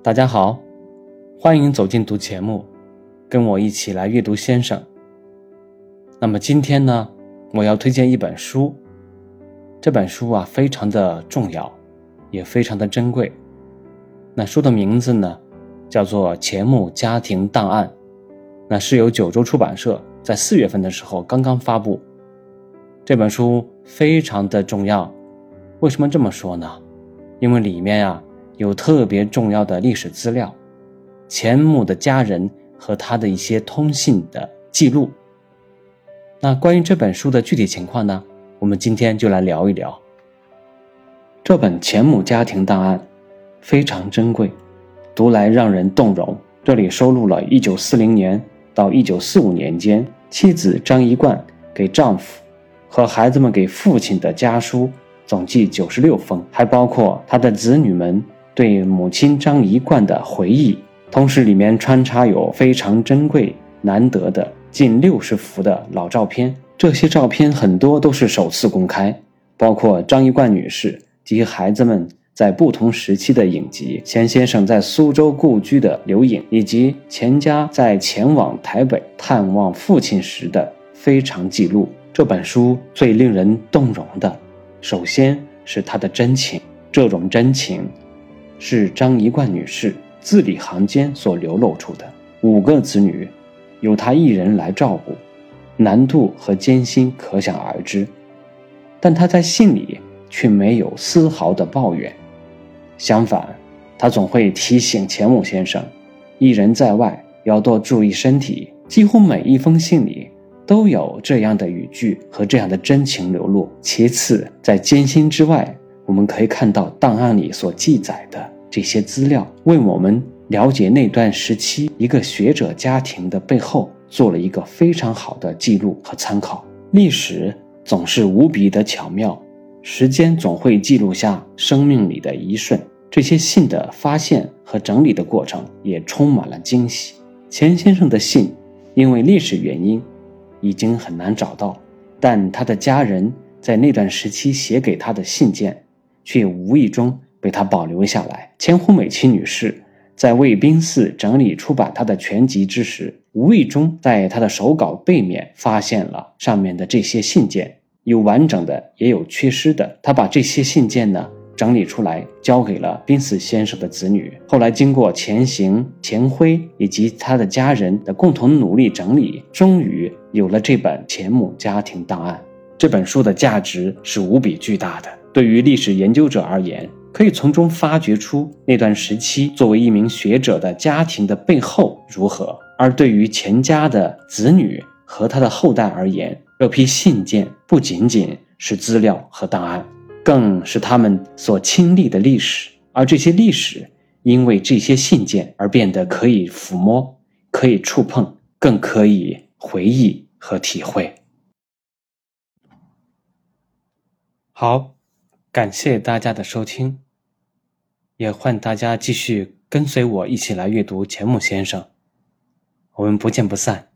大家好，欢迎走进读节目，跟我一起来阅读先生。那么今天呢，我要推荐一本书，这本书啊非常的重要，也非常的珍贵。那书的名字呢，叫做《钱穆家庭档案》，那是由九州出版社在四月份的时候刚刚发布。这本书非常的重要，为什么这么说呢？因为里面啊有特别重要的历史资料，钱穆的家人和他的一些通信的记录。那关于这本书的具体情况呢，我们今天就来聊一聊。这本《钱穆家庭档案》非常珍贵，读来让人动容。这里收录了1940年到1945年间妻子张一冠给丈夫和孩子们给父亲的家书。总计九十六封，还包括他的子女们对母亲张一冠的回忆，同时里面穿插有非常珍贵难得的近六十幅的老照片。这些照片很多都是首次公开，包括张一冠女士及孩子们在不同时期的影集，钱先生在苏州故居的留影，以及钱家在前往台北探望父亲时的非常记录。这本书最令人动容的。首先是他的真情，这种真情是张一冠女士字里行间所流露出的。五个子女由她一人来照顾，难度和艰辛可想而知。但她在信里却没有丝毫的抱怨，相反，她总会提醒钱穆先生，一人在外要多注意身体。几乎每一封信里。都有这样的语句和这样的真情流露。其次，在艰辛之外，我们可以看到档案里所记载的这些资料，为我们了解那段时期一个学者家庭的背后做了一个非常好的记录和参考。历史总是无比的巧妙，时间总会记录下生命里的一瞬。这些信的发现和整理的过程也充满了惊喜。钱先生的信，因为历史原因。已经很难找到，但他的家人在那段时期写给他的信件，却无意中被他保留下来。千户美琪女士在为宾寺整理出版他的全集之时，无意中在他的手稿背面发现了上面的这些信件，有完整的，也有缺失的。他把这些信件呢。整理出来，交给了濒死先生的子女。后来经过钱行、钱辉以及他的家人的共同努力整理，终于有了这本钱穆家庭档案。这本书的价值是无比巨大的。对于历史研究者而言，可以从中发掘出那段时期作为一名学者的家庭的背后如何；而对于钱家的子女和他的后代而言，这批信件不仅仅是资料和档案。更是他们所亲历的历史，而这些历史因为这些信件而变得可以抚摸、可以触碰、更可以回忆和体会。好，感谢大家的收听，也欢迎大家继续跟随我一起来阅读钱穆先生，我们不见不散。